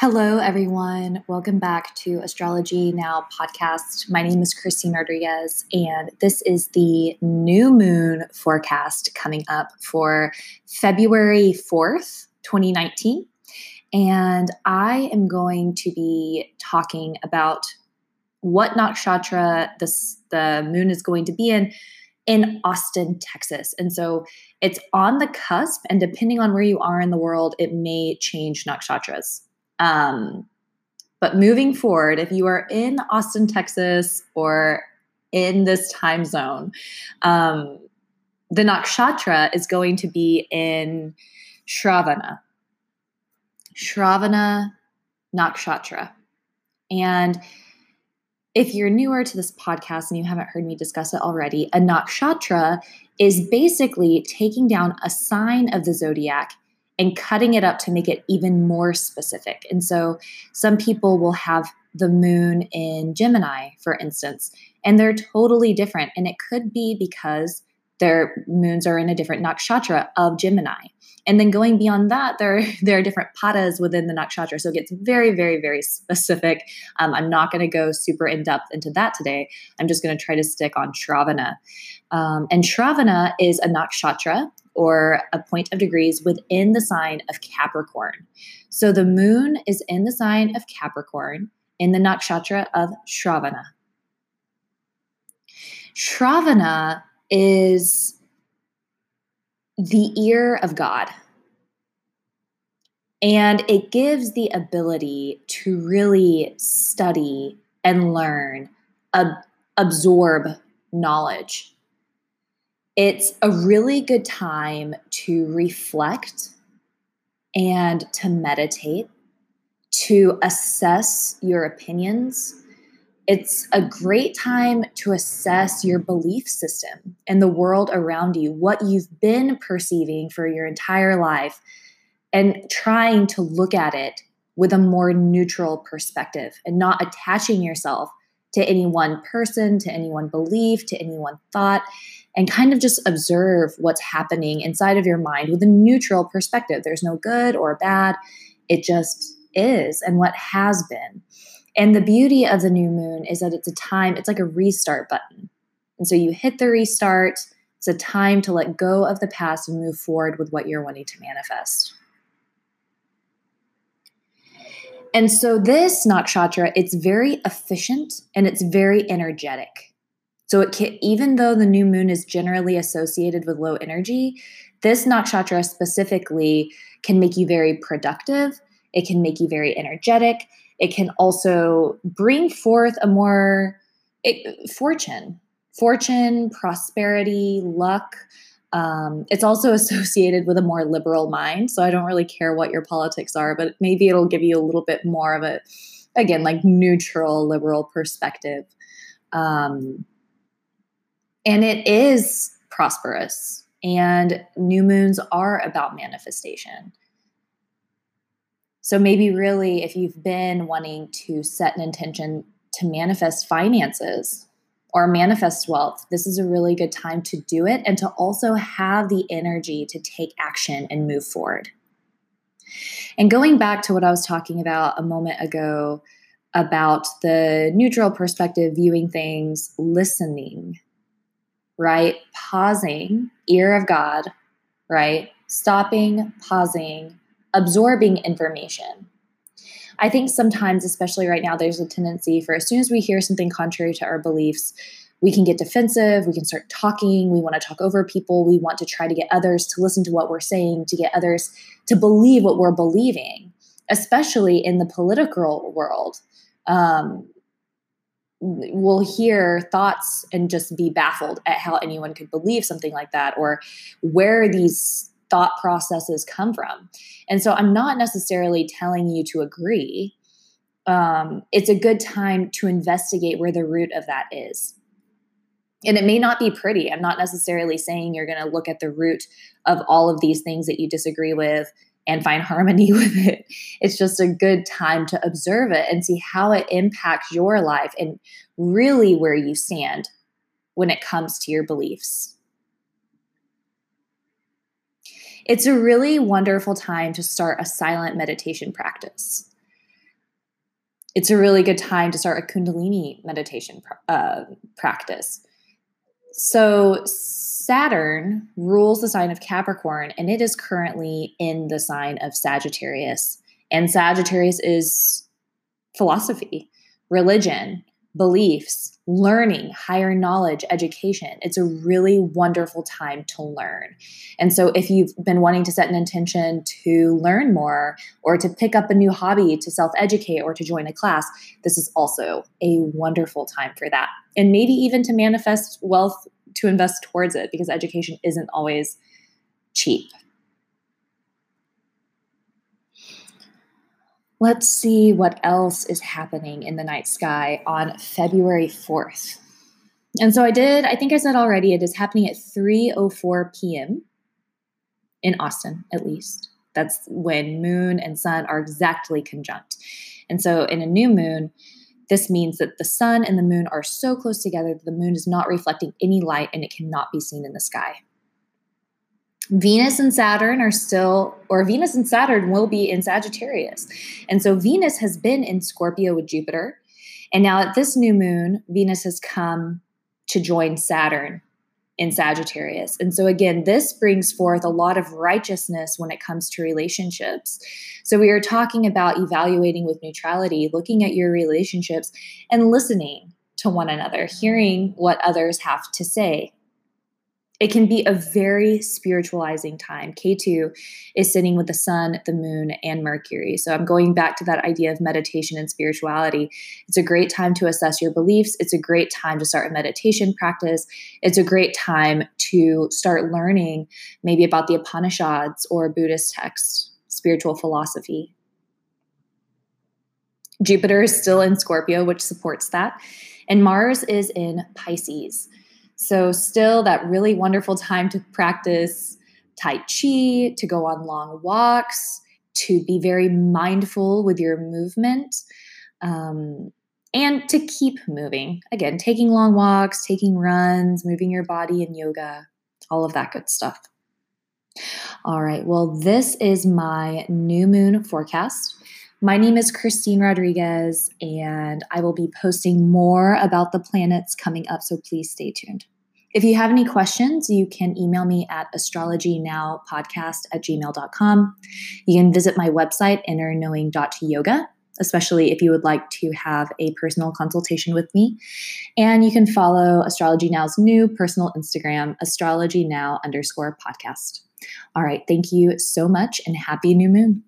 Hello, everyone. Welcome back to Astrology Now podcast. My name is Christine Rodriguez, and this is the new moon forecast coming up for February 4th, 2019. And I am going to be talking about what nakshatra this, the moon is going to be in in Austin, Texas. And so it's on the cusp, and depending on where you are in the world, it may change nakshatras. Um, but moving forward, if you are in Austin, Texas, or in this time zone, um, the nakshatra is going to be in Shravana. Shravana nakshatra. And if you're newer to this podcast and you haven't heard me discuss it already, a nakshatra is basically taking down a sign of the zodiac and cutting it up to make it even more specific. And so some people will have the moon in Gemini, for instance, and they're totally different. And it could be because their moons are in a different nakshatra of Gemini. And then going beyond that, there, there are different padas within the nakshatra. So it gets very, very, very specific. Um, I'm not going to go super in depth into that today. I'm just going to try to stick on Shravana. Um, and Shravana is a nakshatra or a point of degrees within the sign of Capricorn. So the moon is in the sign of Capricorn in the nakshatra of Shravana. Shravana is the ear of God. And it gives the ability to really study and learn, ab- absorb knowledge it's a really good time to reflect and to meditate, to assess your opinions. It's a great time to assess your belief system and the world around you, what you've been perceiving for your entire life, and trying to look at it with a more neutral perspective and not attaching yourself to any one person, to any one belief, to any one thought, and kind of just observe what's happening inside of your mind with a neutral perspective. There's no good or bad, it just is and what has been. And the beauty of the new moon is that it's a time, it's like a restart button. And so you hit the restart, it's a time to let go of the past and move forward with what you're wanting to manifest. And so this nakshatra, it's very efficient and it's very energetic. So it can, even though the new moon is generally associated with low energy, this nakshatra specifically can make you very productive. It can make you very energetic. It can also bring forth a more it, fortune, fortune, prosperity, luck. Um, it's also associated with a more liberal mind. So I don't really care what your politics are, but maybe it'll give you a little bit more of a, again, like neutral liberal perspective. Um, and it is prosperous. And new moons are about manifestation. So maybe really, if you've been wanting to set an intention to manifest finances or manifest wealth, this is a really good time to do it and to also have the energy to take action and move forward. And going back to what I was talking about a moment ago about the neutral perspective, viewing things, listening, right? Pausing, ear of God, right? Stopping, pausing, absorbing information. I think sometimes, especially right now, there's a tendency for as soon as we hear something contrary to our beliefs, we can get defensive, we can start talking, we want to talk over people, we want to try to get others to listen to what we're saying, to get others to believe what we're believing, especially in the political world. Um, will hear thoughts and just be baffled at how anyone could believe something like that or where these thought processes come from. And so I'm not necessarily telling you to agree. Um, it's a good time to investigate where the root of that is. And it may not be pretty. I'm not necessarily saying you're going to look at the root of all of these things that you disagree with and find harmony with it. It's just a good time to observe it and see how it impacts your life and really where you stand when it comes to your beliefs. It's a really wonderful time to start a silent meditation practice. it's a really good time to start a Kundalini meditation uh, practice. So, Saturn rules the sign of Capricorn, and it is currently in the sign of Sagittarius. And Sagittarius is philosophy, religion, beliefs, learning, higher knowledge, education. It's a really wonderful time to learn. And so, if you've been wanting to set an intention to learn more or to pick up a new hobby, to self educate, or to join a class, this is also a wonderful time for that. And maybe even to manifest wealth to invest towards it because education isn't always cheap. Let's see what else is happening in the night sky on February 4th. And so I did, I think I said already, it is happening at 3:04 p.m. in Austin, at least. That's when moon and sun are exactly conjunct. And so in a new moon, this means that the sun and the moon are so close together that the moon is not reflecting any light and it cannot be seen in the sky. Venus and Saturn are still, or Venus and Saturn will be in Sagittarius. And so Venus has been in Scorpio with Jupiter. And now at this new moon, Venus has come to join Saturn in Sagittarius. And so, again, this brings forth a lot of righteousness when it comes to relationships. So, we are talking about evaluating with neutrality, looking at your relationships and listening to one another, hearing what others have to say it can be a very spiritualizing time. Ketu is sitting with the sun, the moon, and Mercury. So I'm going back to that idea of meditation and spirituality. It's a great time to assess your beliefs. It's a great time to start a meditation practice. It's a great time to start learning maybe about the Upanishads or Buddhist texts, spiritual philosophy. Jupiter is still in Scorpio, which supports that. And Mars is in Pisces. So, still that really wonderful time to practice Tai Chi, to go on long walks, to be very mindful with your movement, um, and to keep moving. Again, taking long walks, taking runs, moving your body in yoga, all of that good stuff. All right, well, this is my new moon forecast. My name is Christine Rodriguez, and I will be posting more about the planets coming up, so please stay tuned. If you have any questions, you can email me at astrologynowpodcast at gmail.com. You can visit my website, innerknowing.yoga, especially if you would like to have a personal consultation with me. And you can follow Astrology Now's new personal Instagram, astrology now underscore podcast. All right. Thank you so much and happy new moon.